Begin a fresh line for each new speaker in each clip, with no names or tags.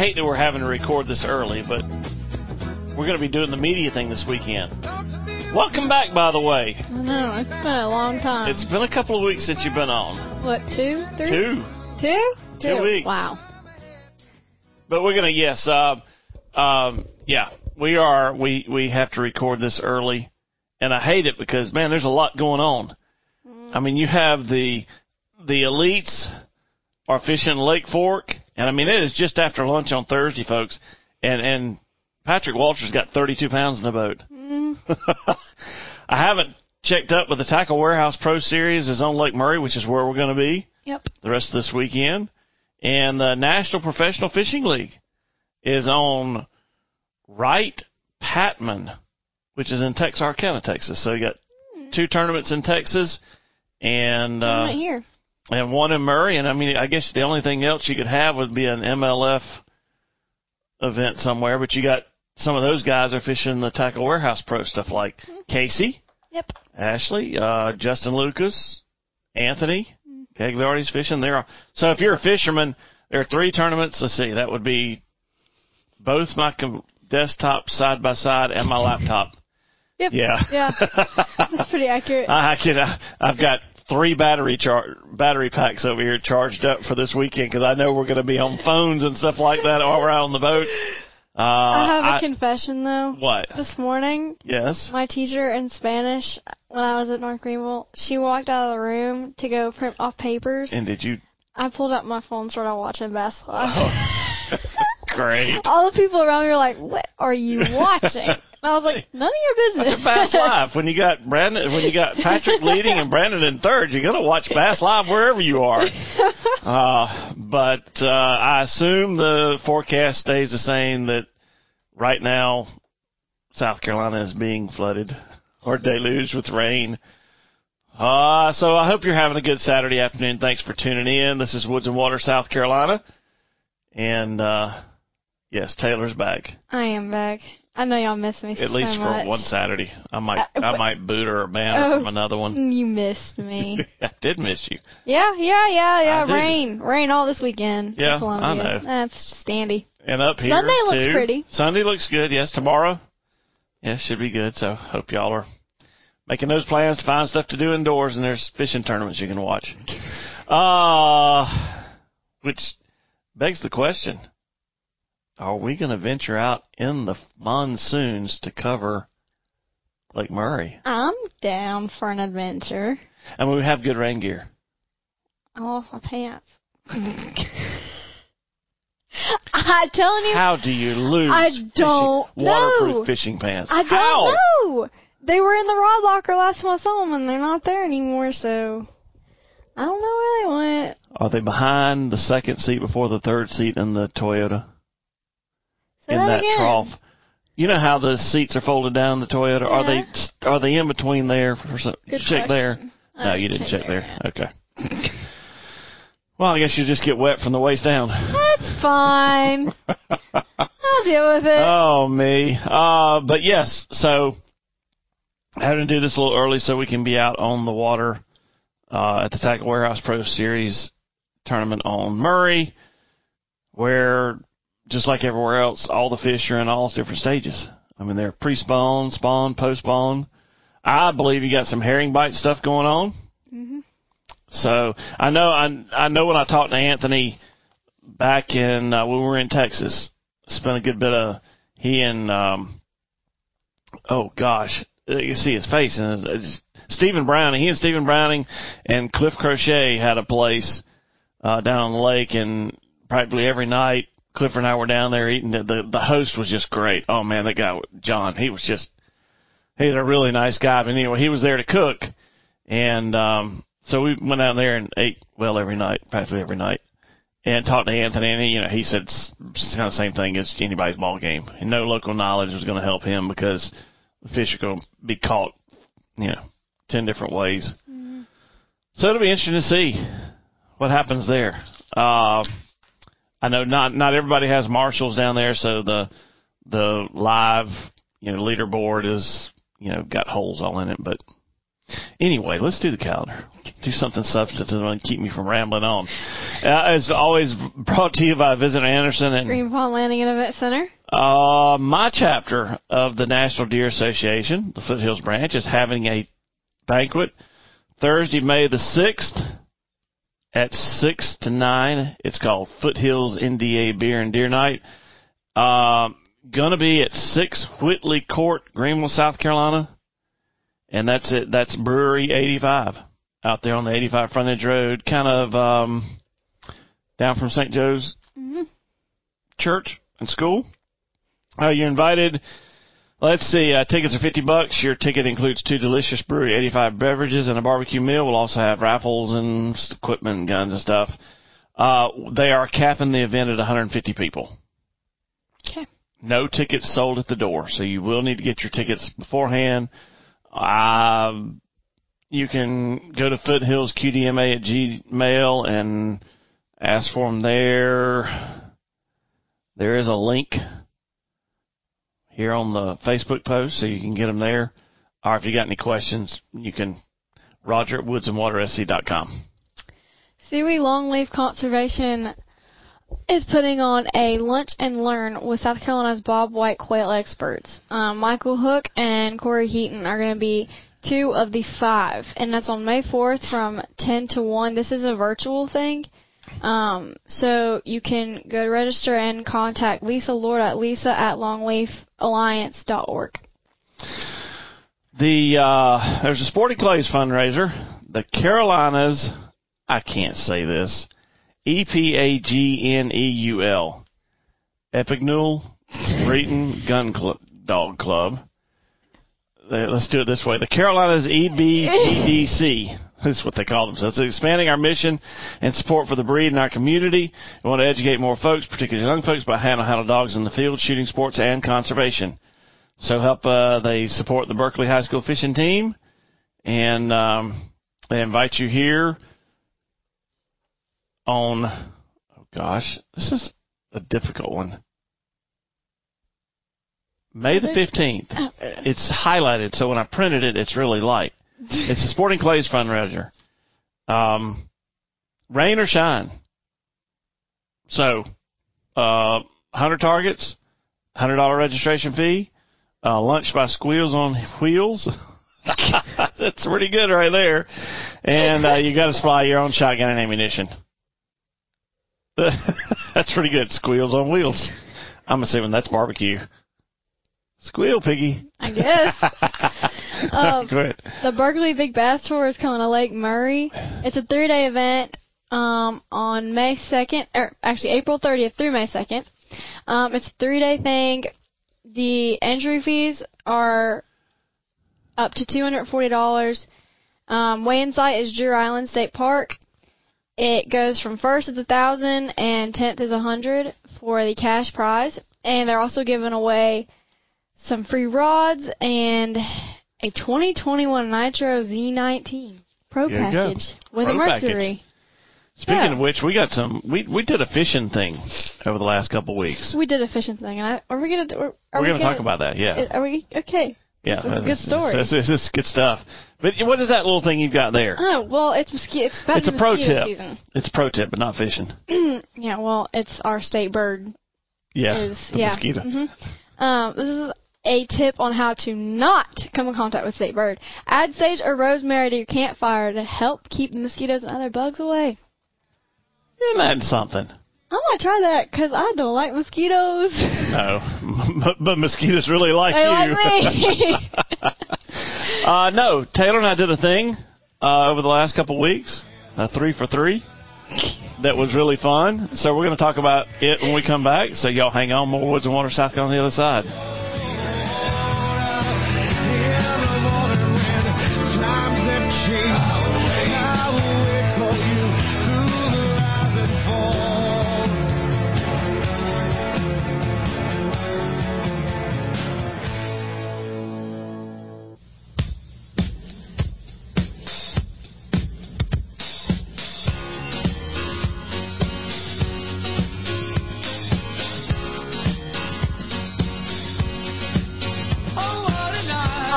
hate that we're having to record this early, but we're going to be doing the media thing this weekend. Welcome back, by the way.
I know, it's been a long time.
It's been a couple of weeks since you've been on.
what, two? Three?
Two.
Two?
Two weeks.
Wow.
But we're gonna yes, uh, um, yeah, we are. We we have to record this early, and I hate it because man, there's a lot going on. I mean, you have the the elites are fishing Lake Fork, and I mean it is just after lunch on Thursday, folks, and and Patrick Walters got 32 pounds in the boat. I haven't checked up, but the Tackle Warehouse Pro Series is on Lake Murray, which is where we're going to be
Yep.
the rest of this weekend. And the National Professional Fishing League is on Wright Patman, which is in Texarkana, Texas. So you got two tournaments in Texas and
I'm
uh,
right here.
And one in Murray. And I mean, I guess the only thing else you could have would be an MLF event somewhere. But you got some of those guys are fishing the Tackle Warehouse Pro stuff, like Casey,
Yep.
Ashley, uh, Justin Lucas, Anthony, Gagliardi's fishing there. So if you're a fisherman, there are three tournaments. Let's see, that would be both my com- desktop side by side and my laptop.
Yep.
Yeah.
Yeah. That's pretty accurate.
I can. I, I've got three battery char- battery packs over here charged up for this weekend because I know we're going to be on phones and stuff like that while we're out on the boat. Uh,
I have a
I-
confession though.
what?
This morning,
Yes.
my teacher in Spanish, when I was at North Greenville, she walked out of the room to go print off papers.
And did you?
I pulled out my phone and started watching basketball.
Oh. Great.
All the people around me were like, "What are you watching?" I was like, "None of your business."
It's a Bass Live. When you got Brandon, when you got Patrick leading and Brandon in third, you're gonna watch Bass Live wherever you are. Uh, but uh, I assume the forecast stays the same. That right now, South Carolina is being flooded or deluged with rain. Uh, so I hope you're having a good Saturday afternoon. Thanks for tuning in. This is Woods and Water, South Carolina, and uh, yes, Taylor's back.
I am back. I know y'all miss me
At
so
least
much.
for one Saturday. I might
Uh,
I might boot her or ban her
Oh.
from another one.
You missed me.
I did miss you.
yeah, yeah, yeah, yeah.
I.
Rain, rain all this weekend. in
Yeah, I know.
That's standy.
And up here
Sunday looks
too.
pretty.
Sunday looks good. Yes, tomorrow. Yeah, should be good. So hope y'all are making those plans to find stuff to do indoors and there's fishing tournaments you can watch. Uh which begs the question. Are we going to venture out in the monsoons to cover Lake Murray?
I'm down for an adventure.
And we have good rain gear.
I lost my pants. I'm telling you,
How do you lose
I don't
waterproof
know.
fishing pants?
I don't
How?
know. They were in the rod locker last time I saw them, and they're not there anymore. So I don't know where they went.
Are they behind the second seat before the third seat in the Toyota? In
that
trough. You know how the seats are folded down the Toyota? Are they are they in between there for some
Good
check there?
question.
No, you didn't check there.
there.
Okay. Well, I guess you just get wet from the waist down.
That's fine. I'll deal with it.
oh me. Uh but yes, so having to do this a little early so we can be out on the water uh at the Tackle Warehouse Pro Series tournament on Murray, where just like everywhere else, all the fish are in all different stages. I mean they're pre spawn, spawn, post spawn. I believe you got some herring bite stuff going on.
Mhm.
So I know I I know when I talked to Anthony back in uh, when we were in Texas, spent a good bit of he and um oh gosh, you see his face and it's, it's Stephen Browning. He and Stephen Browning and Cliff Crochet had a place uh, down on the lake, and practically every night Clifford and I were down there eating. The, the the host was just great. Oh man, that guy John, he was just he's a really nice guy. But anyway, he was there to cook, and um, so we went out there and ate well every night, practically every night, and talked to Anthony. And he, you know, he said it's kind of the same thing as anybody's ball game, and no local knowledge was going to help him because the fish are going to be caught, you know, ten different ways. So it'll be interesting to see what happens there. Uh, I know not not everybody has marshals down there, so the the live you know leaderboard is you know got holes all in it. But anyway, let's do the calendar. Do something substantive and keep me from rambling on. Uh, as always, brought to you by Visitor Anderson and
Green Pond Landing and Event Center.
uh, my chapter of the National Deer Association, the Foothills branch, is having a banquet Thursday, May the 6th at 6 to 9. It's called Foothills NDA Beer and Deer Night. Um, gonna be at 6 Whitley Court, Greenville, South Carolina. And that's it. That's Brewery 85 out there on the 85 frontage road, kind of, um, down from St. Joe's Church and School. Uh, you're invited. Let's see. Uh, tickets are fifty bucks. Your ticket includes two delicious brewery eighty-five beverages and a barbecue meal. We'll also have raffles and equipment, and guns and stuff. Uh, they are capping the event at 150 people.
Okay.
No tickets sold at the door, so you will need to get your tickets beforehand. Um, you can go to foothillsqdma at gmail and ask for them there. There is a link here on the Facebook post, so you can get them there. Or if you got any questions, you can Roger at woodsandwatersc.com.
Sewee Longleaf Conservation is putting on a lunch and learn with South Carolina's Bob White quail experts. Um, Michael Hook and Corey Heaton are going to be two of the five, and that's on May 4th from 10 to 1. This is a virtual thing. Um, so you can go to register and contact Lisa Lord at lisa at longleafalliance.org.
The uh, there's a Sporting Clays fundraiser. The Carolinas, I can't say this. E P A G N E U L, Epagneul Breton Gun Cl- Dog Club. Let's do it this way. The Carolinas E EBGDC. That's what they call themselves. It's expanding our mission and support for the breed in our community. We want to educate more folks, particularly young folks, about how to handle dogs in the field, shooting sports, and conservation. So help uh, they support the Berkeley High School fishing team, and um, they invite you here on. Oh gosh, this is a difficult one. May the fifteenth. It's highlighted, so when I printed it, it's really light. It's a Sporting Clays fundraiser. Um, rain or shine. So, uh, hundred targets, hundred dollar registration fee. Uh, lunch by Squeals on Wheels. That's pretty good right there. And uh, you got to supply your own shotgun and ammunition. that's pretty good. Squeals on Wheels. I'm assuming that's barbecue. Squeal, piggy.
I guess. Um. The Berkeley Big Bass Tour is coming to Lake Murray. It's a three day event um, on May 2nd, or actually April 30th through May 2nd. Um, it's a three day thing. The entry fees are up to $240. Um, weigh-in site is Dreher Island State Park. It goes from first is a thousand and tenth is a hundred for the cash prize, and they're also giving away some free rods and a 2021 Nitro Z19 Pro package with
Pro
a Mercury.
Speaking
Yeah.
of which, we got some. We we did a fishing thing over the last couple weeks.
We did a fishing thing, and I, are we gonna? Are, are
We're
we
going to talk about that. Yeah,
Are we okay?
yeah.
it's a good story.
This, is good stuff. But what is that little thing you've got there?
Oh well, it's mosquito. It's,
It's a pro tip.
Season.
It's a pro tip, but not fishing.
Yeah, well, it's our state bird.
Yeah,
Is
the
yeah.
mosquito.
hmm Um, this is a tip on how to not come in contact with state bird. Add sage or rosemary to your campfire to help keep the mosquitoes and other bugs away.
Isn't that something?
I might try that because I don't like mosquitoes.
No, but, but mosquitoes really like
They
you.
like me.
uh, no, Taylor and I did a thing uh, over the last couple of weeks. Uh, three for three. that was really fun. So we're going to talk about it when we come back. So y'all hang on. More Woods and Water South on the other side.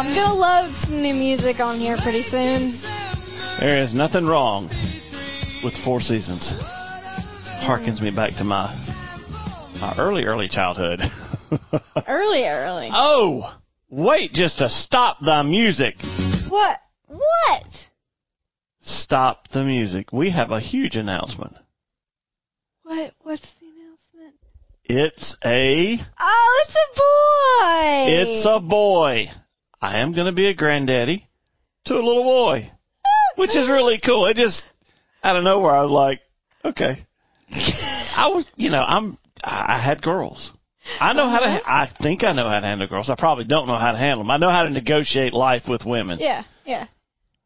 I'm gonna load some new music on here pretty soon.
There is nothing wrong with Four Seasons. Harkens me back to my my early, early childhood.
Early, early.
oh, wait just to stop the music.
What? What?
Stop the music. We have a huge announcement.
What? What's the announcement?
It's a
Oh, it's a boy.
it's a boy. I am going to be a granddaddy to a little boy, which is really cool. It just out of nowhere, I was like, okay. I was, you know, I'm I I had girls. I know how to. I think I know how to handle girls. I probably don't know how to handle them. I know how to negotiate life with women.
Yeah, yeah.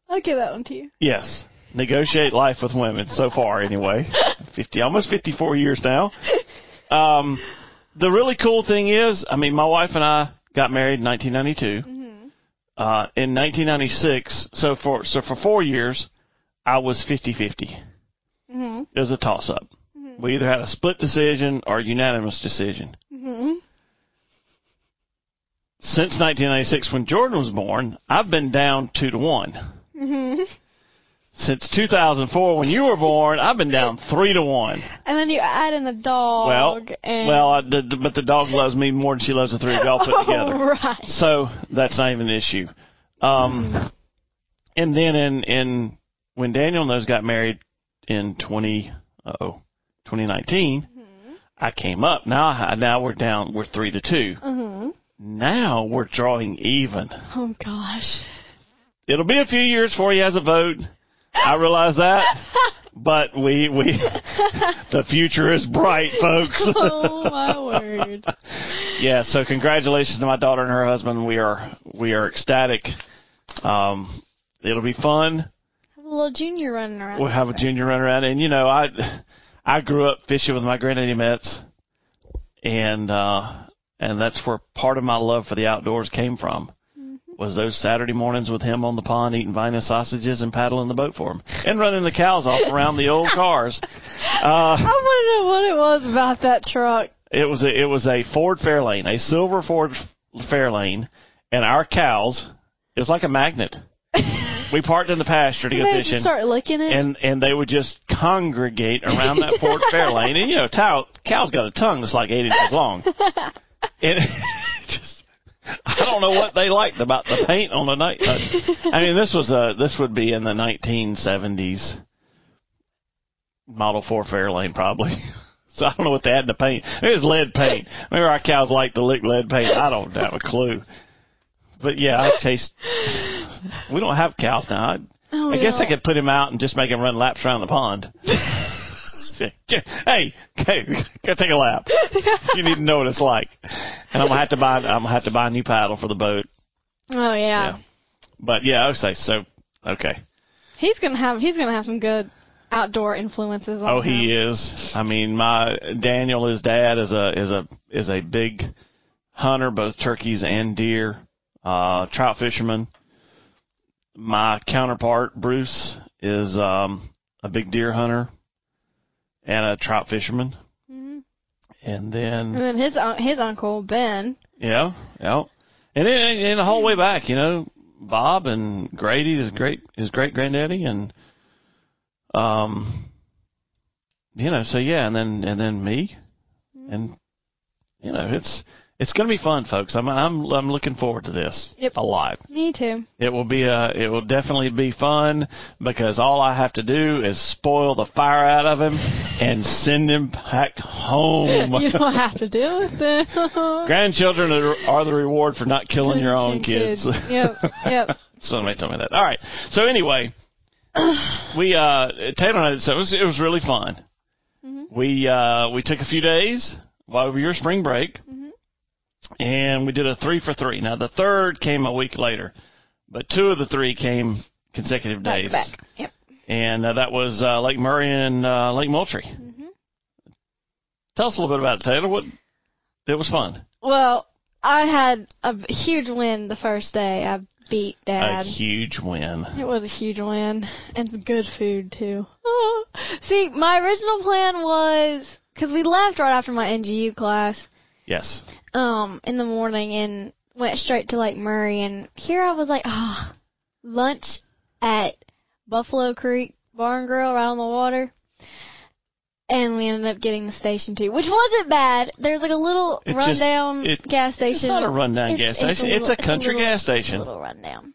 I'll give that one to you.
Yes, negotiate life with women. So far, anyway, fifty, almost fifty-four years now. Um, the really cool thing is, I mean, my wife and I got married in 1992. Uh, in 1996, so for so for four years, I was 50-50.
Mhm.
It was a toss-up. We either had a split decision or a unanimous decision.
Mhm.
Since 1996, when Jordan was born, I've been down two to one. Since 2004, when you were born, I've been down three to one.
And then you add in the dog.
Well,
and
well, I, the, but the dog loves me more than she loves the three of y'all put together.
Oh, right.
So that's not even an issue. Um, and then in in when Daniel and those got married in 20 oh 2019, I came up. Now I- now we're down. We're three to two.
Mhm.
Now we're drawing even.
Oh gosh.
It'll be a few years before he has a vote. I realize that, but we we the future is bright, folks.
Oh my word.
yeah. So congratulations to my daughter and her husband. We are we are ecstatic. Um, it'll be fun.
Have a little junior running around.
We'll have a junior run around, and you know, I I grew up fishing with my granddaddy Metz, and uh, and that's where part of my love for the outdoors came from. Was those Saturday mornings with him on the pond eating Vina sausages and paddling the boat for him and running the cows off around the old cars. Uh,
I want to know what it was about that truck.
it was a, it was a Ford Fairlane, a silver Ford Fairlane, and our cows. It was like a magnet. We parked in the pasture to
get
fishing.
start licking it.
and and they would just congregate around that Ford Fairlane. And you know, cow, cow's got a tongue that's like eight inches long. And just, I don't know what they liked about the paint on the night. I mean, this was a this would be in the 1970s. Model Four Fairlane probably. So I don't know what they had in the paint. It was lead paint. Maybe our cows like to lick lead paint. I don't have a clue. But yeah, I chased. We don't have cows now. I,
Oh,
I guess I could put him out and just make him run laps around the pond. hey, hey, go take a lap. You need to know what it's like. And I'm gonna have to buy. I'm gonna have to buy a new paddle for the boat.
Oh yeah.
Yeah. But yeah, I would say so. Okay.
He's gonna have he's gonna have some good outdoor influences on
Oh,
him.
he is. I mean, my Daniel, his dad, is a is a is a big hunter, both turkeys and deer, uh, trout fisherman. My counterpart, Bruce, is um, a big deer hunter and a trout fisherman.
Mhm.
And then
And then his un- his uncle Ben.
Yeah, yeah. And then and the whole way back, you know, Bob and Grady his great his great granddaddy and um you know, so yeah, and then and then me and you know, it's it's going to be fun, folks. I'm I'm I'm looking forward to this
Yep.
a lot.
Me too.
It will be a it will definitely be fun because all I have to do is spoil the fire out of him and send him back home.
you don't have to deal with it.
Grandchildren are, are the reward for not killing your own kids.
Yep. Yep.
Somebody told me that. All right. So anyway, we uh Taylor and I so it was it was really fun. We uh, we took a few days while over your spring break, and we did a three for three. Now the third came a week later, but two of the three came consecutive
Back
days,
back. Yep.
and uh, that was uh, Lake Murray and uh, Lake Moultrie. Tell us a little bit about it, Taylor. What it was fun.
Well, I had a huge win the first day. I beat Dad.
A huge win.
It was a huge win and good food too. See, my original plan was because we left right after my NGU class
Yes.
um in the morning and went straight to Lake Murray and here I was like, ah, lunch at Buffalo Creek Barn Grill right on the water. And we ended up getting the station too, which wasn't bad. There's like a little
It just-
rundown
it-
gas station.
It's not a rundown
It's-
gas
it's
station.
a
It's a,
little-
country
little-
gas
It's a
station.
little rundown.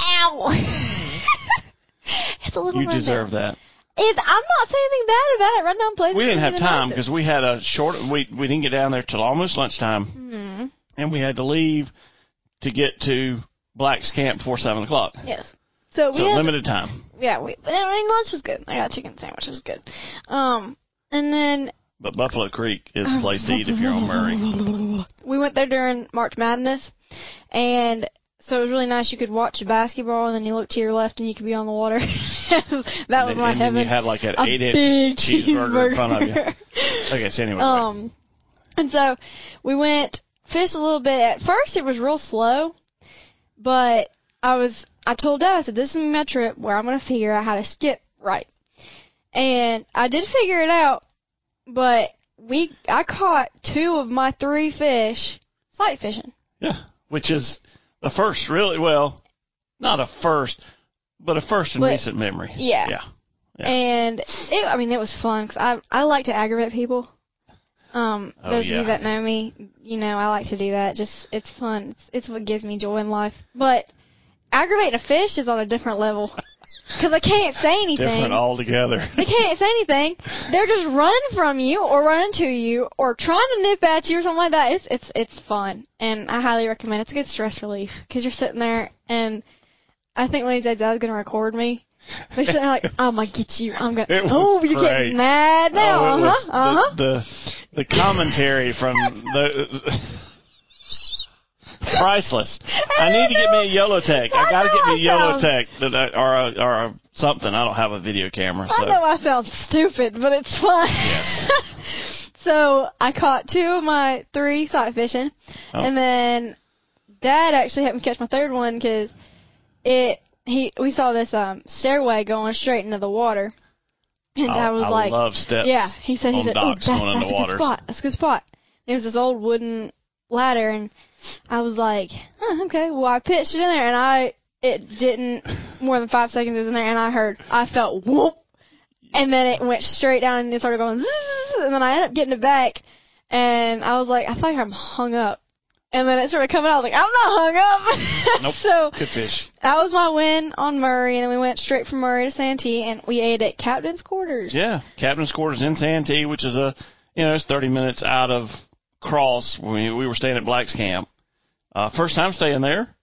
Ow! it's a little
You
rundown.
deserve that.
It, I'm not saying anything bad about it. Rundown places.
We didn't have time because we had a short. We we didn't get down there till almost lunchtime,
Hmm.
and we had to leave to get to Black's camp before seven o'clock.
Yes. So we
So
had,
limited time.
yeah, we but I mean, lunch was good. I got a chicken sandwich. It was good. Um, and then
But Buffalo Creek is the place to eat if you're on Murray.
we went there during March Madness, and so it was really nice. You could watch basketball, and then you look to your left, and you could be on the water. that was
and,
my
and then you had like an
a
eight inch cheeseburger in front of you. Okay, so anyway, right.
Um, and so we went fished a little bit. At first, it was real slow, but I was I told Dad I said this is my trip where I'm gonna figure out how to skip right, and I did figure it out. But we I caught two of my three fish sight fishing.
yeah, which is the first really well, not a first, but a first in
But-
recent memory.
Yeah.
yeah. Yeah.
And it, I mean, it was fun 'cause I I like to aggravate people. Um,
Oh,
those of you that know me, you know I like to do that. Just it's fun. It's, it's what gives me joy in life. But aggravating a fish is on a different level because I can't say anything.
Different altogether.
They can't say anything. They're just running from you or running to you or trying to nip at you or something like that. It's it's it's fun, and I highly recommend. it. It's a good stress relief because you're sitting there, and I think Lady these Dad's gonna record me. They're sitting there like, I'm gonna get you. I'm gonna. Oh, you're
great.
getting mad now.
Oh,
uh huh. Uh huh.
the, the the commentary from the priceless. I need to get me a Yellowtech. I got to get me a Yellowtech that I, or a, or a something. I don't have a video camera,
I know
so
I sound stupid, but it's fun.
Yes.
so I caught two of my three sight fishing,
Oh.
and then Dad actually helped me catch my third one because it he we saw this um stairway going straight into the water, and Dad
I,
was
I
like,
love steps.
yeah, he said he said, oh, that's, that's a good spot. That's a good spot. There was this old wooden ladder, and I was like, huh, okay. Well, I pitched it in there, and I it didn't more than five seconds it was in there, and I heard I felt whoop, and then it went straight down, and it started going, zzz, and then I ended up getting it back, and I was like, I thought I'm hung up. And then it started coming out. I was like, I'm not hung up.
Nope.
so
Good fish.
that was my win on Murray, and then we went straight from Murray to Santee, and we ate at Captain's Quarters.
Yeah, Captain's Quarters in Santee, which is a you know it's 30 minutes out of Cross. We we were staying at Black's Camp. Uh, first time staying there.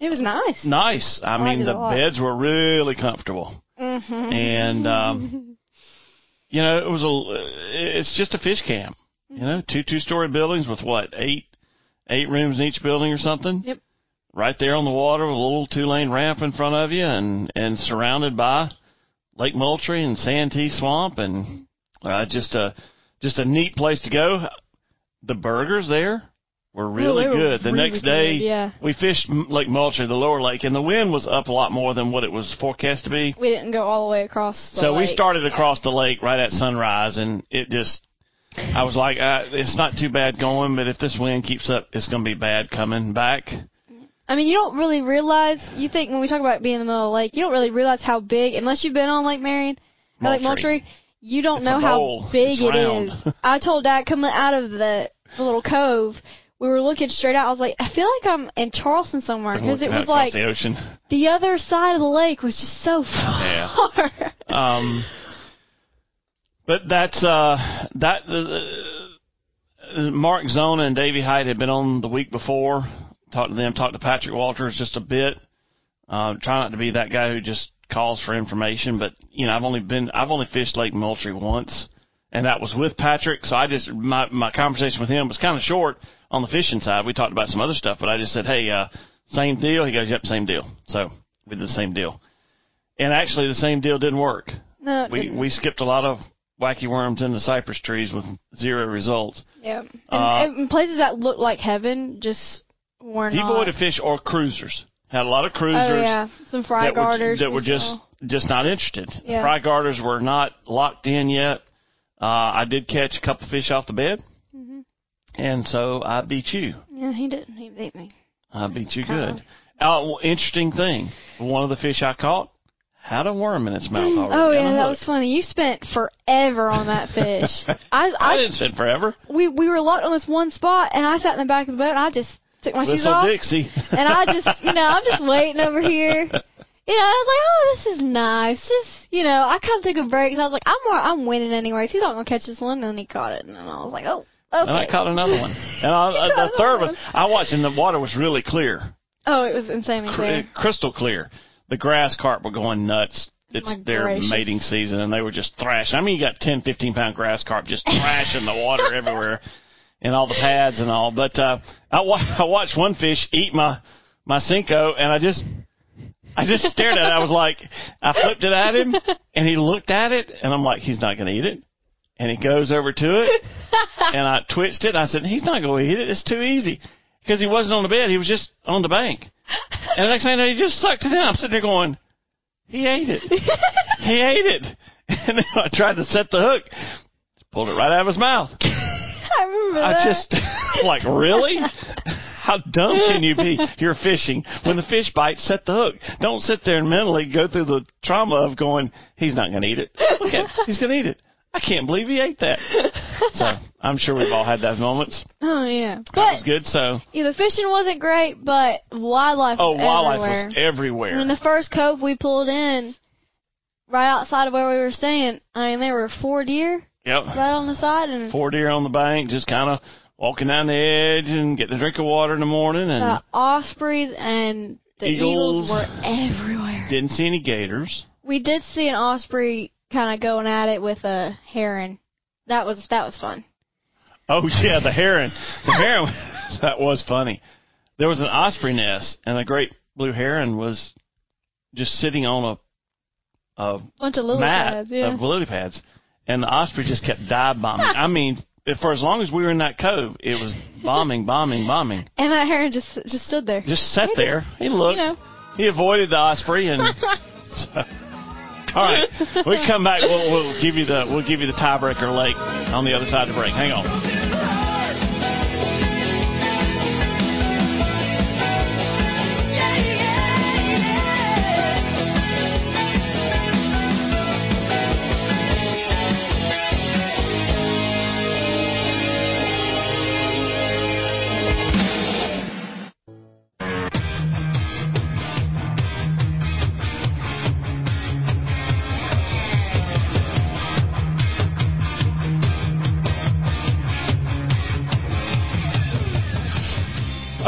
It was nice.
Nice. I
I
mean, the beds were really comfortable.
hmm
and um, you know it was a it's just a fish camp. You know, two two story buildings with what eight eight rooms in each building or something.
Yep.
Right there on the water with a little two lane ramp in front of you, and and surrounded by Lake Moultrie and Santee Swamp, and uh, just a just a neat place to go. The burgers there were really
were
good. The
really
next day,
good, yeah.
we fished Lake Moultrie, the lower lake, and the wind was up a lot more than what it was forecast to be.
We didn't go all the way across. The
So we started across the lake right at sunrise, and it just, I was like, uh, it's not too bad going, but if this wind keeps up, it's going to be bad coming back.
I mean, you don't really realize. You think when we talk about being in the middle of the lake, you don't really realize how big, unless you've been on Lake Marion or Lake
Moultrie.
You don't
It's
know how
bowl.
big it is. I told Dad coming out of the, the little cove, we were looking straight out. I was like, I feel like I'm in Charleston somewhere because it was like
the ocean.
the other side of the lake was just so
Yeah.
far.
Um, but that's uh, that. Uh, Mark Zona and Davy Hite had been on the week before. Talked to them. Talked to Patrick Walters just a bit. Uh, try not to be that guy who just calls for information, but you know I've only been I've only fished Lake Moultrie once, and that was with Patrick. So I just my my conversation with him was kind of short on the fishing side. We talked about some other stuff, but I just said, "Hey, uh, same deal." He goes, "Yep, same deal." So we did the same deal, and actually the same deal didn't work.
No,
We
didn't.
we skipped a lot of wacky worms in the cypress trees with zero results.
yeah. And,
uh,
and places that look like heaven just were not.
Devoid fish or cruisers had a lot of cruisers.
Oh yeah, some fry
that were, that
we
were just
saw.
just not interested.
Yeah.
Fry guarders were not locked in yet. Uh, I did catch a couple fish off the bed,
Mm-hmm.
and so I beat you.
Yeah, he didn't. He beat me.
I beat you
Kinda.
good. Uh, well, interesting thing, one of the fish I caught had a worm in its mouth already.
Oh yeah, that was funny. You spent forever on that fish. I,
I
I,
didn't spend forever.
we we were locked on this one spot, and I sat in the back of the boat, and I just took my shoes off,
Dixie.
and I just, you know, I'm just waiting over here. You know, I was like, oh, this is nice. Just, you know, I kind of took a break. 'cause I was like, I'm more, I'm winning anyways. He's not gonna catch this one, and then he caught it, and then I was like, oh, okay.
And I caught another one. And I, uh, the third one, I watched, and the water was really clear.
oh, it was insanely
cr-
clear.
crystal clear. The grass carp were going nuts. It's
My
their
gracious.
mating season, and they were just thrashing. I mean, you got ten, fifteen pound grass carp just thrashing the water everywhere, and all the pads and all. But uh, I, wa- I watched one fish eat my my Senko, and I just I just stared at it. I was like, I flipped it at him, and he looked at it, and I'm like, he's not going to eat it. And he goes over to it, and I twitched it. And I said, he's not going to eat it. It's too easy because he wasn't on the bed. He was just on the bank. And the next thing I know, he just sucked it in. I'm sitting there going, he ate it. he ate it. And then I tried to set the hook, pulled it right out of his mouth.
I remember
I
that.
just, like, really? How dumb can you be? You're fishing. When the fish bites, set the hook. Don't sit there and mentally go through the trauma of going, he's not going to eat it. Look at, he's going to eat it. I can't believe he ate that. So I'm sure we've all had those moments.
Oh yeah,
That
but
was good. So,
yeah, the fishing wasn't great, but wildlife.
oh,
was
wildlife
everywhere.
was everywhere.
I mean, the first cove we pulled in, right outside of where we were staying, I mean, there were four deer
Yep.
right on the side, and
Four deer on the bank, just kind of walking down the edge and getting a drink of water in the morning, and
the ospreys and the
Eagles.
eagles were everywhere.
didn't see any gators.
We did see an osprey kind of going at it with a heron. That was that was fun.
Oh yeah, the heron. The heron. that was funny. There was an osprey nest, and a great blue heron was just sitting on a, a
Bunch of lily
mat
pads, yeah.
of lily pads, and the osprey just kept dive bombing. I mean, for as long as we were in that cove, it was bombing, bombing, bombing.
And that heron just just stood there.
Just sat there. He looked.
You know.
He avoided the osprey, and so, all right, we come back. We'll, we'll give you the we'll give you the tiebreaker lake on the other side of the break. Hang on.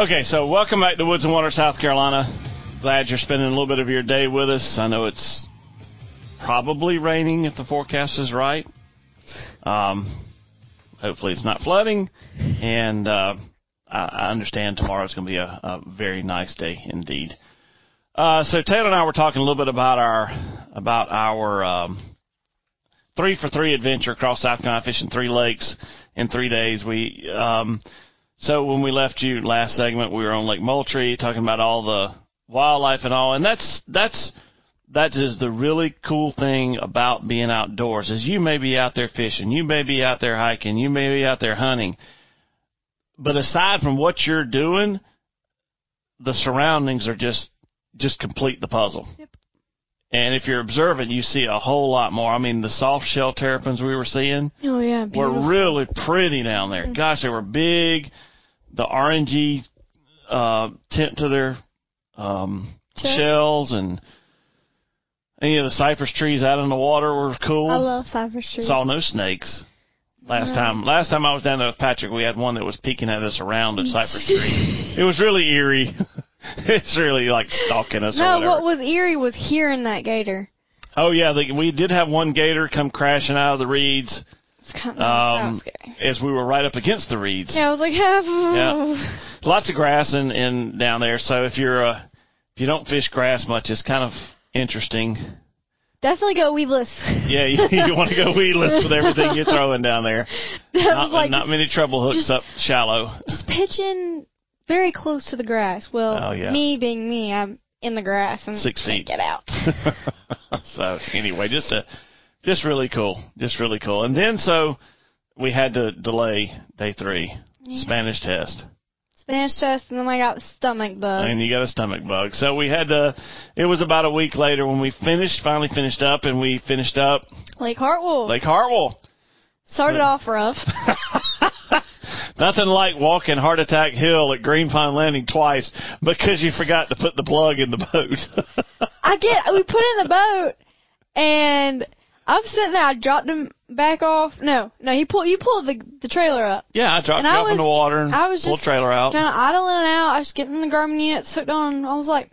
Okay, so welcome back to Woods and Water, South Carolina. Glad you're spending a little bit of your day with us. I know it's probably raining if the forecast is right. Um, hopefully it's not flooding, and uh, I, I understand tomorrow's going to be a, a very nice day indeed. Uh, so Taylor and I were talking a little bit about our about our um, three for three adventure across South Carolina, fishing three lakes in three days. We um, so when we left you last segment, we were on Lake Moultrie talking about all the wildlife and all, and that's that's that is the really cool thing about being outdoors is you may be out there fishing, you may be out there hiking, you may be out there hunting, but aside from what you're doing, the surroundings are just just complete the puzzle.
Yep.
And if you're observant, you see a whole lot more. I mean, the soft shell terrapins we were seeing
Oh yeah, beautiful.
were really pretty down there. Mm-hmm. Gosh, they were big. The orangey uh, tint to their um,
Shell.
shells and any of the cypress trees out in the water were cool.
I love cypress trees.
Saw no snakes. Last time, last time I was down there with Patrick, we had one that was peeking at us around a cypress tree. It was really eerie. it's really like stalking us.
no, what was eerie was hearing that gator.
Oh yeah, the, we did have one gator come crashing out of the reeds.
Kind of,
um,
scary.
as we were right up against the reeds.
Yeah, I was like,
Yeah. Lots of grass in, in down there. So if you're uh, if you don't fish grass much, it's kind of interesting.
definitely go weedless.
Yeah, you, you want to go weedless with everything you're throwing down there. Not,
like
not many treble hooks
just-
up shallow.
just pitching very close to the grass. Well,
Oh, yeah.
me being me, I'm in the grass and
Six
can't
feet.
get out.
so anyway, just a just really cool, just really cool. And then so we had to delay day three, Spanish test,
Spanish test, and then I got the stomach bug.
and you got a stomach bug. So we had to. It was about a week later when we finished, finally finished up, and we finished up
Lake Hartwell
Lake Hartwell.
started off rough.
Nothing like walking Heart Attack Hill at Green Pond Landing twice because you forgot to put the plug in the boat.
I get we put it in the boat, and I'm sitting there. I dropped him back off. No, no, he pulled you pulled the the trailer up.
yeah, I dropped
And
you
I
off in the water and
I was
pulled
just
the trailer out.
Kind of idling it out. I was getting the Garmin units hooked on. I was like,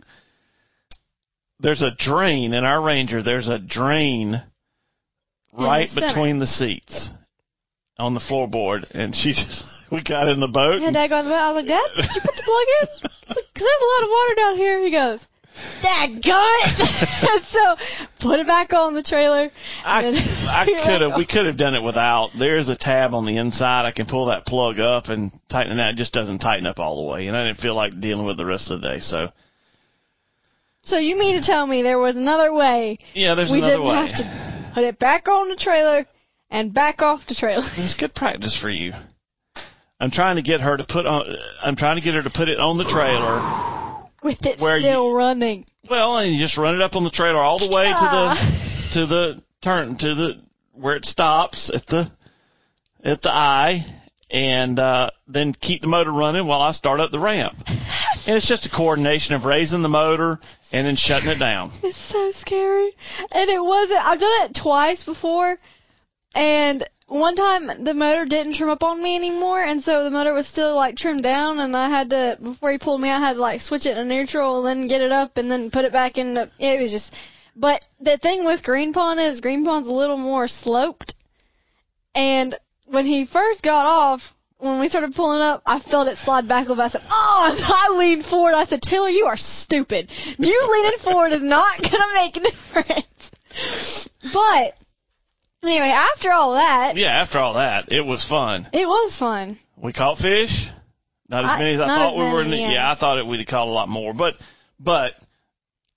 there's a drain in our Ranger. There's a drain right
center.
between the seats on the floorboard, and she just we got in the boat.
yeah, Dad got in the boat. I was like, Dad, did you put the plug in? Because there's a lot of water down here. He goes, Dad, it. so put it back on the trailer.
I, I could have. We could have done it without. There's a tab on the inside. I can pull that plug up and tighten it. out. It just doesn't tighten up all the way, and I didn't feel like dealing with the rest of the day. So
So you mean to tell me there was another way
yeah, there's
we
another way.
We didn't have to put it back on the trailer and back off the trailer?
It's good practice for you. I'm trying to get her to put on. I'm trying to get her to put it on the trailer.
With it
Where you-
still running.
Well, and you just run it up on the trailer all the way to
Ah.
the to the turn to the where it stops at the at the eye, and uh, then keep the motor running while I start up the ramp. And it's just a coordination of raising the motor and then shutting it down.
It's so scary. And it wasn't, I've done it twice before, and one time the motor didn't trim up on me anymore, and so the motor was still like trimmed down, and I had to, before he pulled me I had to like switch it to neutral and then get it up and then put it back in the, it was just, but the thing with Green Pond is Green Pond's a little more sloped, and when he first got off, when we started pulling up, I felt it slide back bit. I said, "Oh!" I leaned forward. I said, "Taylor, you are stupid. You leaning forward is not gonna make a difference." But anyway, after all that,
Yeah, after all that, it was fun.
it was fun.
We caught fish, not as
I-
many as I thought we were.
many,
yeah.
yeah.
I thought it, we'd have caught a lot more, but but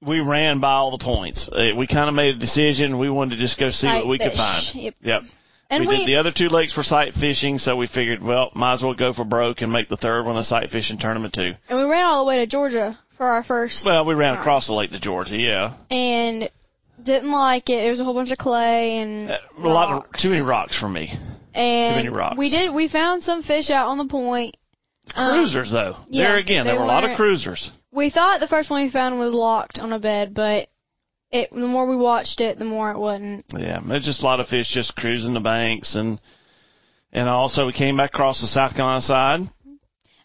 we ran by all the points. Uh, we kind of made a decision. We wanted to just go see
Sight
what we could find.
Yep.
Yep.
And
we,
we,
did the other two lakes for sight fishing, so we figured, well, might as well go for broke and make the third one a sight fishing tournament too.
and we ran all the way to Georgia for our first,
Well, we ran across the lake to Georgia, yeah.
and didn't like it. It was a whole bunch of clay and
Uh, A lot of too many rocks for me.
and
many rocks.
we did. We found some fish out on the point. Um,
Cruisers though.
yeah,
there again, there were a lot of cruisers.
We thought the first one we found was locked on a bed, but it the more we watched it, the more it wasn't.
Yeah, there's just a lot of fish just cruising the banks and and also we came back across the South Carolina side.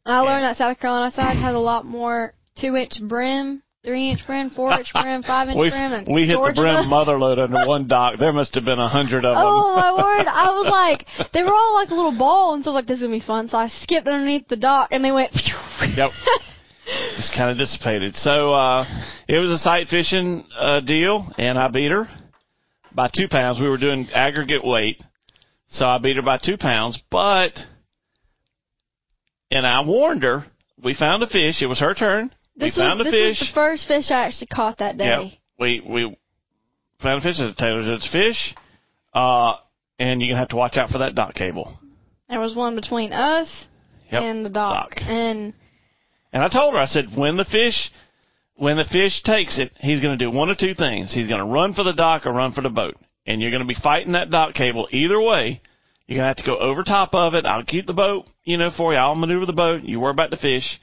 I learned that South Carolina side has a lot more two inch brim, three inch brim, four inch brim, five inch
We
brim, and
we hit
Georgia
the brim
does.
mother load under one dock. There must have been a hundred of them.
Oh my word! I was like, they were all like a little ball, and so I was like, this is gonna be fun. So I skipped underneath the dock, and they went.
Yep. Just kind of dissipated. So uh, it was a sight fishing uh, deal, and I beat her by two pounds. We were doing aggregate weight, so I beat her by two pounds. But and I warned her. We found a fish. It was her turn.
This
we found
was,
a
this
fish.
the first fish I actually caught that day.
Yep. We we found a fish. It's a Taylor's it's fish. Uh, and you're gonna have to watch out for that dock cable.
There was one between us
Yep.
and the dock,
Dock.
and
And I told her, I said, when the fish, when the fish takes it, he's going to do one of two things. He's going to run for the dock or run for the boat. And you're going to be fighting that dock cable either way. You're going to have to go over top of it. I'll keep the boat, you know, for you. I'll maneuver the boat. You worry about the fish.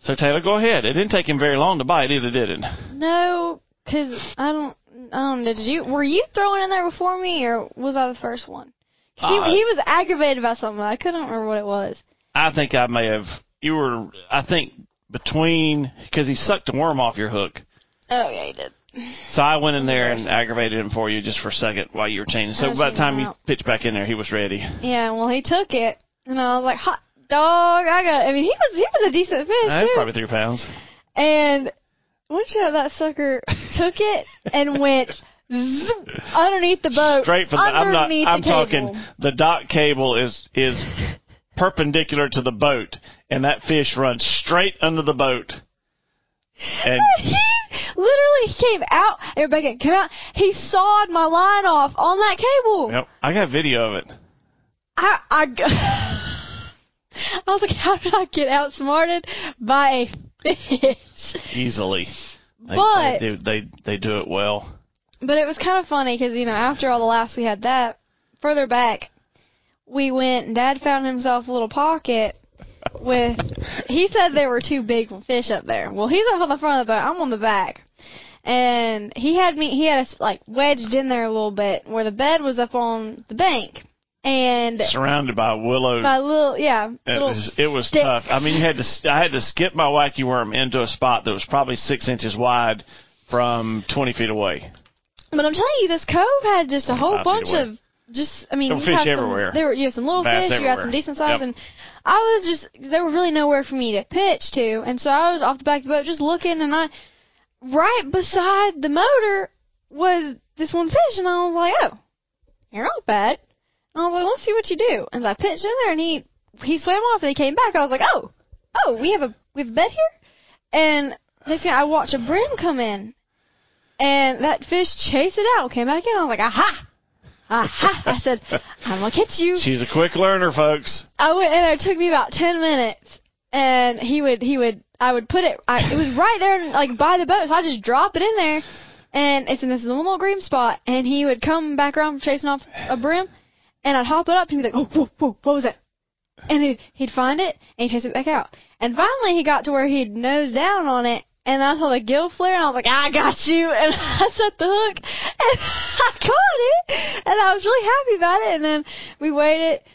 So Taylor, go ahead. It didn't take him very long to bite either, did it?
no, because I don't. I don't. Did you? Were you throwing in there before me, or was I the first one? 'Cause
Uh,
he, he was aggravated about something. I couldn't remember what it was.
I think I may have, you were, I think between, because he sucked the worm off your hook.
Oh yeah, he did.
So I went in there and aggravated him for you just for a second while you were changing. So by the time you pitched back in there, he was ready.
Yeah, well, he took it, and I was like, hot dog, I got. I mean, he was he was a decent fish
That's
too.
probably three pounds.
And once you that sucker took it and went zoop underneath the boat.
Straight from the. I'm not. I'm
the cable.
talking. The dock cable is is perpendicular to the boat, and that fish runs straight under the boat. And
he literally he came out. Everybody came out. He sawed my line off on that cable.
yep, I got video of it.
I I, I was like, how did I get outsmarted by a fish?
easily. They,
But-
they they they do it well.
But it was kind of funny because you know after all the laughs we had that further back, we went. and Dad found himself a little pocket with. He said there were two big fish up there. Well, he's up on the front of the boat. I'm on the back, and he had me. He had us like wedged in there a little bit where the bed was up on the bank, and
Surrounded by willow.
my little yeah
It
little
was, it was
stick.
tough. I mean, you had to. I had to skip my wacky worm into a spot that was probably six inches wide from twenty feet away.
But I'm telling you, this cove had just a whole bunch
away.
of just. I mean,
There were
you
fish
had
everywhere.
Some, there were you had some little
Bass
fish. You had some decent size,
Yep.
and I was just there were really nowhere for me to pitch to, and so I was off the back of the boat just looking, and I right beside the motor was this one fish, and I was like, oh, you're not bad. I was like, let's see what you do. And so I pitched in there, and he he swam off, and he came back. I was like, oh, oh, we have a we have a bed here, and next thing I watch a brim come in, and that fish chased it out, came back in. I was like, aha, aha. I said, I'm gonna catch you.
She's a quick learner, folks.
I went in there. It took me about ten minutes, and he would he would I would put it. I, it was right there, like by the boat. So I just drop it in there, and it's in this little green spot. And he would come back around chasing off a brim, and I'd hop it up, and be like, "Oh, whoa, whoa, what was that?" And he'd, he'd find it, and he'd chase it back out. And finally, he got to where he'd nose down on it, and I saw the gill flare, and I was like, I got you. And I set the hook, and I caught it, and I was really happy about it. And then we weighed it,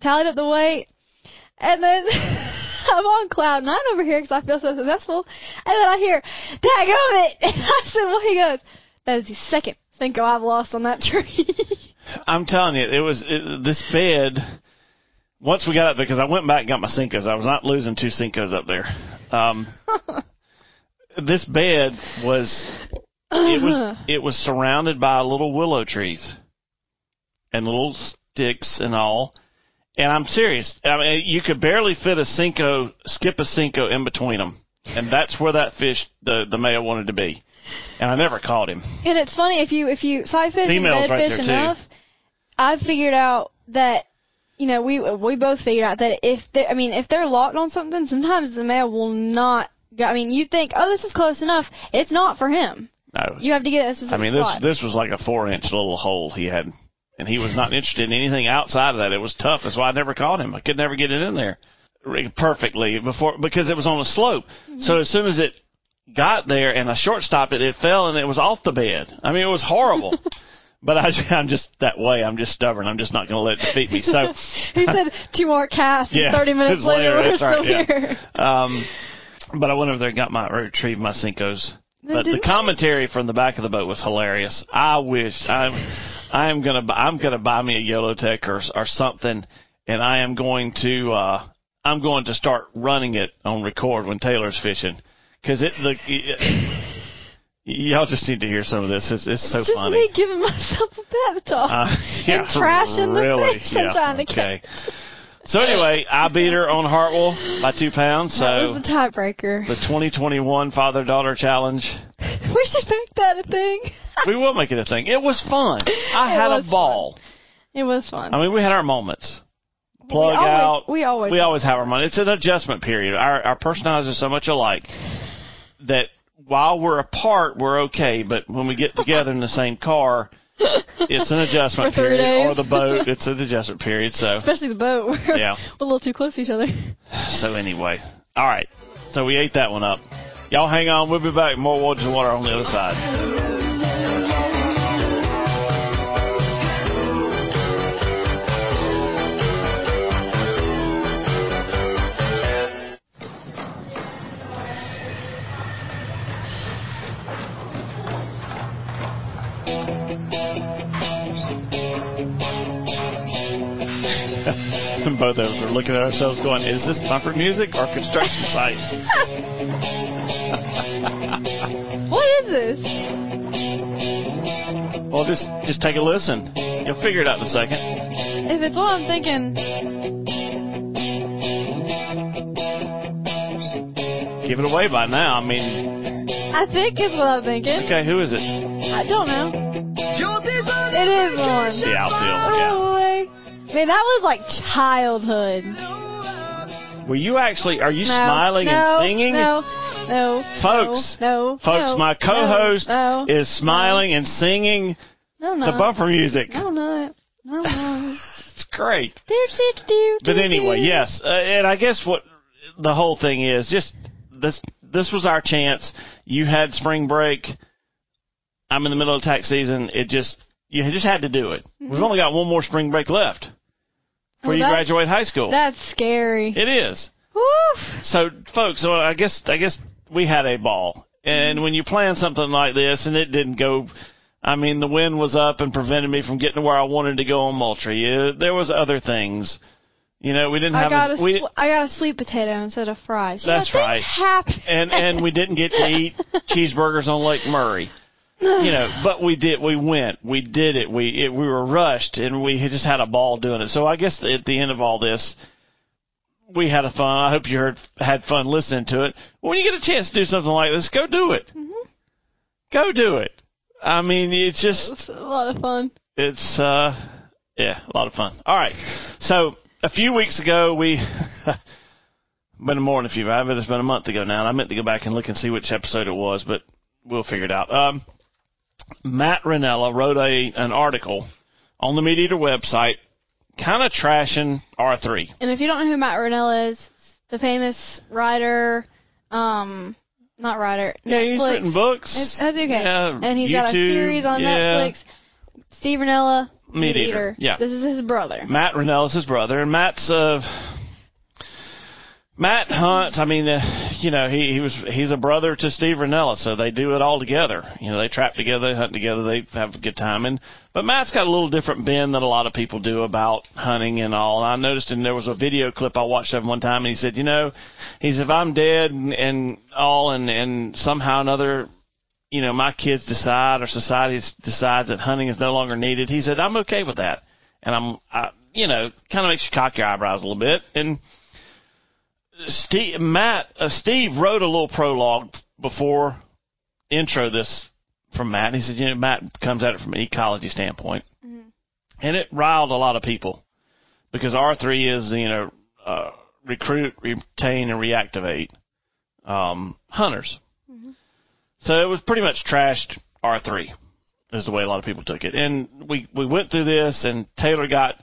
tallied up the weight, and then I'm on cloud nine over here because I feel so successful. And then I hear, Daggum it! And I said, well, he goes, that is the second Senko I've lost on that tree.
I'm telling you, it was it, this bed. Once we got up because I went back and got my Senkos. I was not losing two Senkos up there. Um, this bed was it was it was surrounded by little willow trees and little sticks and all. And I'm serious. I mean, you could barely fit a Senko, skip a Senko in between them, and that's where that fish, the the male, wanted to be. And I never caught him.
And it's funny if you if you sight fish and
Females
dead
right
fish
there, too.
I've figured out that you know we we both figured out that if they I mean if they're locked on something, sometimes the male will not. Go, I mean, you think, oh, this is close enough. It's not for him.
No,
You have to get it
I mean this
spot.
this was like a four inch little hole he had, and he was not interested in anything outside of that. It was tough. That's why I never caught him. I could never get it in there perfectly before because it was on a slope.
Mm-hmm.
So as soon as it got there and I short stopped it, it fell and it was off the bed. I mean it was horrible. But I, I'm just that way. I'm just stubborn. I'm just not going to let it defeat me. So,
he said two more casts.
Yeah,
and Thirty minutes later,
later,
we're
that's right,
still
yeah.
here.
um, but I went over there and got my retrieved my Senkos. But the commentary from the back of the boat was hilarious. I wish I'm I'm gonna I'm gonna buy me a Yellow Tech or or something, and I am going to uh I'm going to start running it on record when Taylor's fishing because it the. y- Y'all just need to hear some of this. It's, it's so
Just
funny.
me giving myself a pep talk
Uh, yeah,
and trashing
really,
the I'm
yeah,
trying to
okay. So anyway, I beat her on Hartwell by two pounds. So
That was the tiebreaker.
the 2021 father daughter challenge.
we should make that a thing.
We will make it a thing. It was fun. I
It
had a ball.
It was fun.
I mean, we had our moments. Plug
always-
out.
we always
we
have.
always have our moments. It's an adjustment period. Our our personalities are so much alike that while we're apart, we're okay. But when we get together in the same car, it's an adjustment period. Or the boat, it's an adjustment period. So
Especially the boat. We're
Yeah.
a little too close to each other.
So anyway, all right. So we ate that one up. Y'all hang on. We'll be back. More waters and water on the other side. Both of us were looking at ourselves going, is this bumper music or construction site?
What is this?
well, just just take a listen. You'll figure it out in a second.
If it's what I'm thinking,
Give it away by now. I mean,
I think it's what I'm thinking.
okay, who is it?
I don't know. It is one.
The outfield. Yeah.
Man, that was like childhood.
Were you actually? Are you
No,
smiling
no,
and singing?
No, no,
Folks,
no, no,
Folks,
no,
my co-host is smiling and singing the bumper music.
No, no, no, no.
It's great.
do, do, do,
But anyway, yes, uh, and I guess what the whole thing is just this. This was our chance. You had spring break. I'm in the middle of tax season. It just you just had to do it. We've only got one more spring break left before
Well,
you
Mm-hmm. that's-
graduate high school.
That's scary.
it is.
Woo.
So, folks, so I guess I guess we had a ball, and when you plan something like this and it didn't go, I mean, the wind was up and prevented me from getting to where I wanted to go on Moultrie. Uh, there was other things, you know. We didn't
I
have
got
as,
a
we
I got a sweet potato instead of fries.
That's
yeah,
right.
Things happen.
and and we didn't get to eat cheeseburgers on Lake Murray. You know, but we did. We went. We did it. We it, we were rushed, and we just had a ball doing it. So I guess at the end of all this, we had a fun. I hope you heard had fun listening to it. When you get a chance to do something like this, go do it. Go do it. I mean, it's just
It's a lot of fun.
it's uh yeah, a lot of fun. All right. So a few weeks ago we been more than a few I bet it's been a month ago now, and I meant to go back and look and see which episode it was, but we'll figure it out. Um Matt Rinella wrote a an article on the Meat Eater website kind of trashing R three.
And if you don't know who Matt Rinella is, the famous writer, um, not writer,
Yeah, he's written books.
It's, that's okay.
Yeah,
and he's got a series on
yeah.
Netflix. Steve Rinella,
Meat Eater, yeah.
This is his brother.
Matt Rinella's his brother, and Matt's uh, Matt hunts. I mean, uh, you know, he he was he's a brother to Steve Rinella, so they do it all together. You know, they trap together, hunt together, they have a good time. And but Matt's got a little different bend than a lot of people do about hunting and all. And I noticed, and there was a video clip I watched of him one time, and he said, you know, he said if I'm dead and, and all, and and somehow or another you know, my kids decide or society decides that hunting is no longer needed, he said, I'm okay with that. And I'm, I, you know, kind of makes you cock your eyebrows a little bit. And Steve, Matt, uh, Steve wrote a little prologue before intro this from Matt. He said, you know, Matt comes at it from an ecology standpoint. And it riled a lot of people because R3 is, you know, uh, recruit, retain, and reactivate um, hunters. So it was pretty much trashed R3 is the way a lot of people took it. And we, we went through this and Taylor got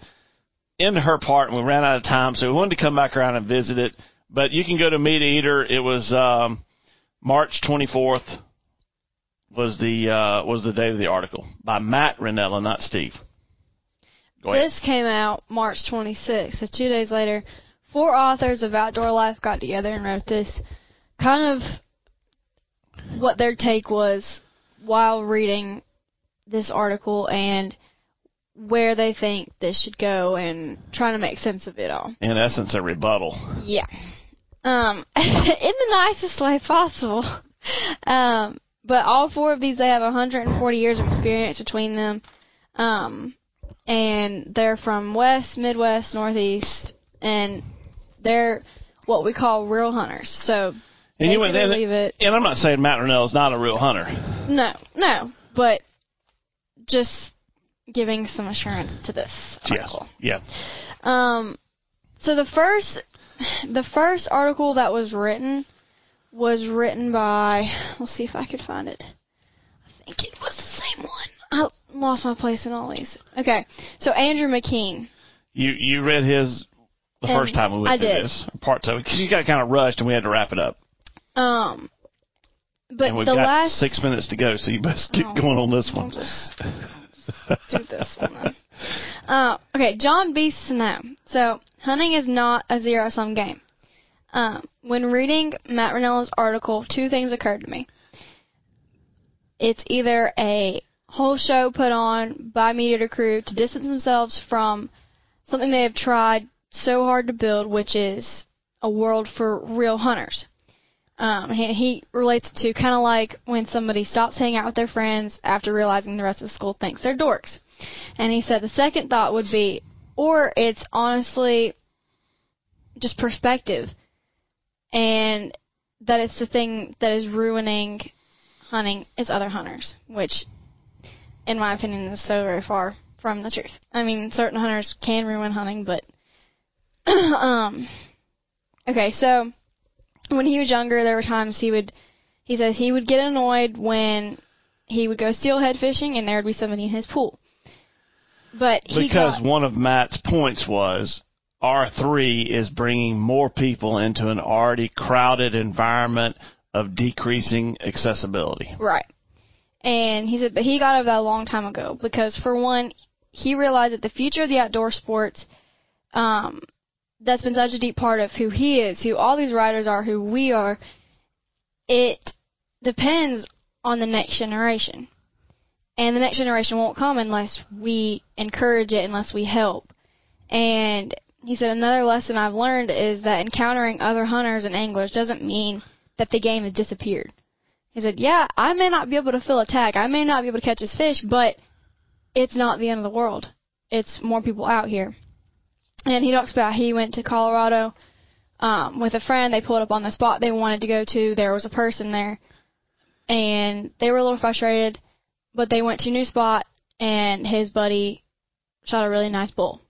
into her part and we ran out of time. So we wanted to come back around and visit it. But you can go to Meat Eater. It was, um, March 24th was the, uh, was the date of the article by Matt Rinella, not Steve.
This came out March 26th, so two days later. Four authors of Outdoor Life got together and wrote this. Kind of what their take was while reading this article and where they think this should go and trying to make sense of it all.
In essence, a rebuttal.
Yeah. Um, in the nicest way possible. Um, but all four of these, they have 140 years of experience between them. Um, and they're from West, Midwest, Northeast, and they're what we call real hunters. So,
And you
take
went
it or
in,
leave it.
and I'm not saying Matt Rinella is not a real hunter.
No, no, but just giving some assurance to this article.
Yes. Yeah.
Um, so the first, the first article that was written was written by. Let's see if I could find it. I think it was the same one. I lost my place in all these. Okay, so Andrew McKean.
You you read his the
And
first time we went
I
through
did.
this parts of it because you got kind of rushed and we had to wrap it up.
Um, but
and we've
the
got
last
six minutes to go, so you best get
Oh,
going on this one.
do this one. Uh, okay, John B. Snow. So, hunting is not a zero sum game. Um, when reading Matt Rinella's article, two things occurred to me. It's either a whole show put on by Meat Eater Crew to distance themselves from something they have tried so hard to build, which is a world for real hunters. Um, he, he relates to kind of like when somebody stops hanging out with their friends after realizing the rest of the school thinks they're dorks. And he said the second thought would be, or it's honestly just perspective, and that it's the thing that is ruining hunting is other hunters, which, in my opinion, is so very far from the truth. I mean, certain hunters can ruin hunting, but um, okay, so when he was younger, there were times he would, he says he would get annoyed when he would go steelhead fishing and there would be somebody in his pool. But he
because
got,
one of Matt's points was R3 is bringing more people into an already crowded environment of decreasing accessibility.
Right. And he said, but he got over that a long time ago because, for one, he realized that the future of the outdoor sports, um, that's been such a deep part of who he is, who all these writers are, who we are. It depends on the next generation, and the next generation won't come unless we encourage it, unless we help. And he said another lesson I've learned is that encountering other hunters and anglers doesn't mean that the game has disappeared. He said, yeah, I may not be able to fill a tag, I may not be able to catch his fish, but it's not the end of the world. It's more people out here. And he talks about he went to Colorado um, with a friend. They pulled up on the spot they wanted to go to. There was a person there, and they were a little frustrated, but they went to a new spot, and his buddy shot a really nice bull.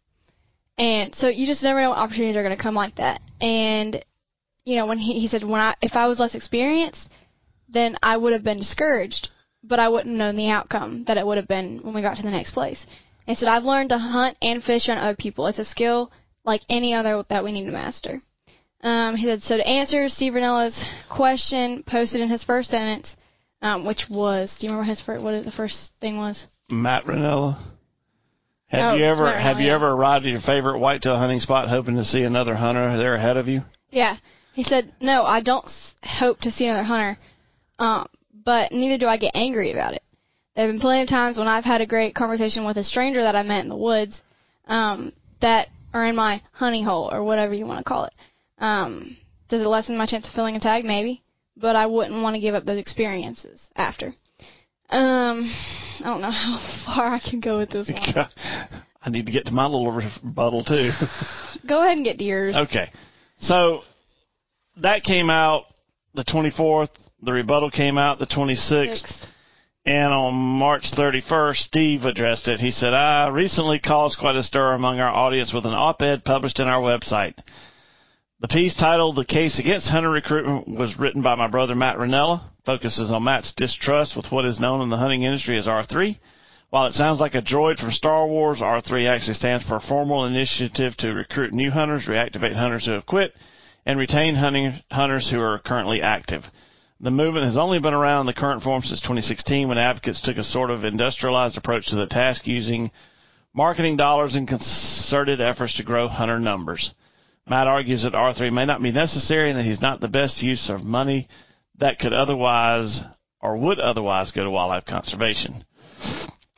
And so you just never know what opportunities are going to come like that. And you know, when he, he said when I if I was less experienced, then I would have been discouraged, but I wouldn't know the outcome that it would have been when we got to the next place. And said I've learned to hunt and fish on other people. It's a skill like any other that we need to master. Um, he said so to answer Steve Rinella's question posted in his first sentence, um, which was do you remember his first, what the first thing was?
Matt Rinella. Have
Oh,
you ever
Matt
have
Rinella,
you
yeah.
ever arrived at your favorite whitetail hunting spot hoping to see another hunter there ahead of you?
Yeah. He said, no, I don't hope to see another hunter, um, but neither do I get angry about it. There have been plenty of times when I've had a great conversation with a stranger that I met in the woods um, that are in my honey hole or whatever you want to call it. Um, does it lessen my chance of filling a tag? Maybe, but I wouldn't want to give up those experiences after. Um, I don't know how far I can go with this one.
I need to get to my little rebuttal too.
Go ahead and get to yours.
Okay. So that came out the 24th. The rebuttal came out the 26th.
Six.
And on March 31st, Steve addressed it. He said, I recently caused quite a stir among our audience with an op ed published in our website. The piece titled The Case Against Hunter Recruitment was written by my brother Matt Rinella, focuses on Matt's distrust with what is known in the hunting industry as R3. While it sounds like a droid from Star Wars, R3 actually stands for a formal initiative to recruit new hunters, reactivate hunters who have quit, and retain hunting hunters who are currently active. The movement has only been around in the current form since 2016 when advocates took a sort of industrialized approach to the task using marketing dollars and concerted efforts to grow hunter numbers. Matt argues that R3 may not be necessary and that he's not the best use of money that could otherwise or would otherwise go to wildlife conservation.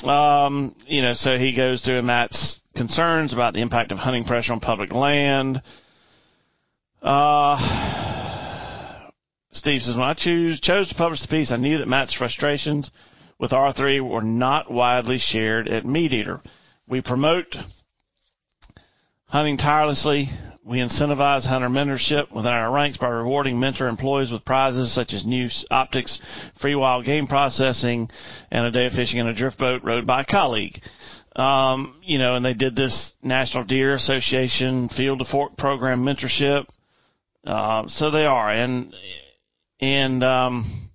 Um, you know, so he goes through Matt's concerns about the impact of hunting pressure on public land. Uh, Steve says, when I choose, chose to publish the piece, I knew that Matt's frustrations with R3 were not widely shared at Meat Eater. We promote hunting tirelessly. We incentivize hunter mentorship within our ranks by rewarding mentor employees with prizes such as new optics, free wild game processing, and a day of fishing in a drift boat rowed by a colleague. Um, you know, and they did this National Deer Association Field to Fork program mentorship. Uh, so they are, and and um,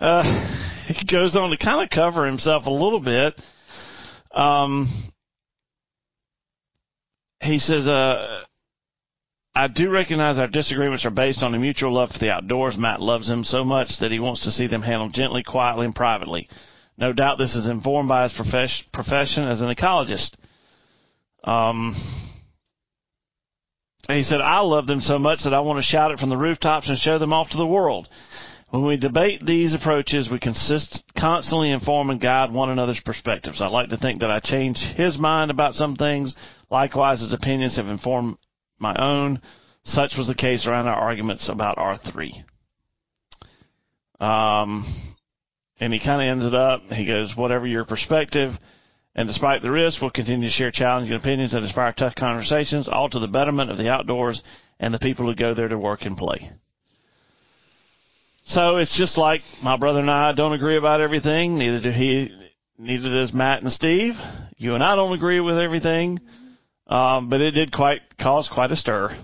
uh, he goes on to kind of cover himself a little bit. Um, he says, uh, I do recognize our disagreements are based on a mutual love for the outdoors. Matt loves them so much that he wants to see them handled gently, quietly, and privately. No doubt this is informed by his profes- profession as an ecologist. Um, he said, I love them so much that I want to shout it from the rooftops and show them off to the world. When we debate these approaches, we consist constantly inform and guide one another's perspectives. I like to think that I change his mind about some things. Likewise, his opinions have informed my own. Such was the case around our arguments about R3. Um, and he kind of ends it up. He goes, whatever your perspective, and despite the risk, we'll continue to share challenging opinions and inspire tough conversations, all to the betterment of the outdoors and the people who go there to work and play. So it's just like my brother and I don't agree about everything. Neither do he. Neither does Matt and Steve. You and I don't agree with everything. Um, but it did quite cause quite a stir.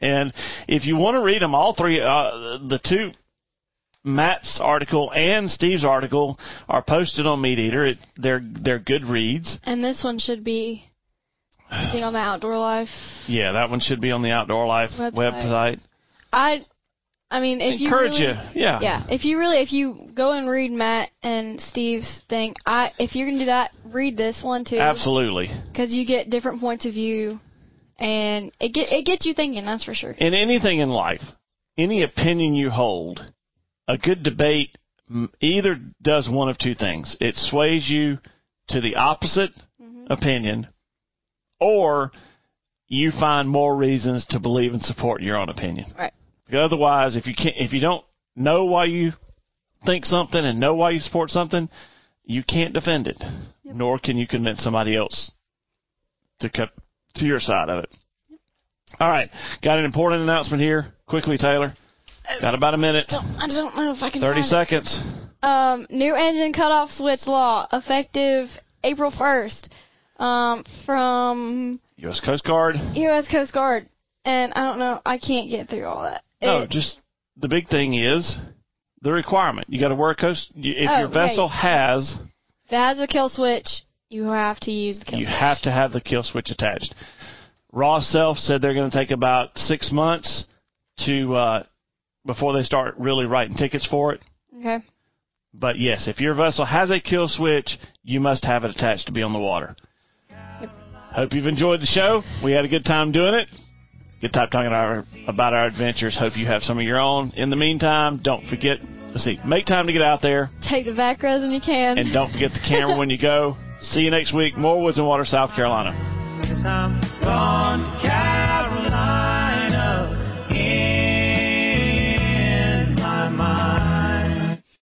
And if you want to read them, all three, uh, the two, Matt's article and Steve's article are posted on Meat Eater. It, they're they're good reads.
And this one should be on the Outdoor Life.
Yeah, that one should be on the Outdoor Life
Website.
website.
I, I mean, if
Encourage
you really,
you, yeah.
yeah, if you really, if you go and read Matt and Steve's thing, I, if you're gonna do that, read this one too.
Absolutely.
Because you get different points of view, and it get it gets you thinking. That's for sure.
in anything in life, any opinion you hold, a good debate either does one of two things. It sways you to the opposite mm-hmm. opinion, or you find more reasons to believe and support your own opinion.
Right.
Because otherwise, if you can't, if you don't know why you think something and know why you support something, you can't defend it, nor can you convince somebody else to cut to your side of it. All right, got an important announcement here. Quickly, Taylor. Got about a minute.
I don't know if I can.
Thirty
find it.
seconds.
Um, new engine cutoff switch law effective April first. Um, from
U.S. Coast Guard.
U.S. Coast Guard, and I don't know. I can't get through all that.
No,
It-
just the big thing is the requirement. You got to wear a coast. If
Oh,
your vessel has,
if it has a kill switch, you have to use the kill switch.
you
switch.
have to have the kill switch attached. Ross Self said they're going to take about six months to uh, before they start really writing tickets for it.
Okay.
But yes, if your vessel has a kill switch, you must have it attached to be on the water. Hope you've enjoyed the show. We had a good time doing it. Good time talking about our, about our adventures. Hope you have some of your own. In the meantime, don't forget, let's see, make time to get out there
Take the back rows when you can.
and don't forget the camera when you go. See you next week. More Woods and Water, South Carolina.
Gone to Carolina.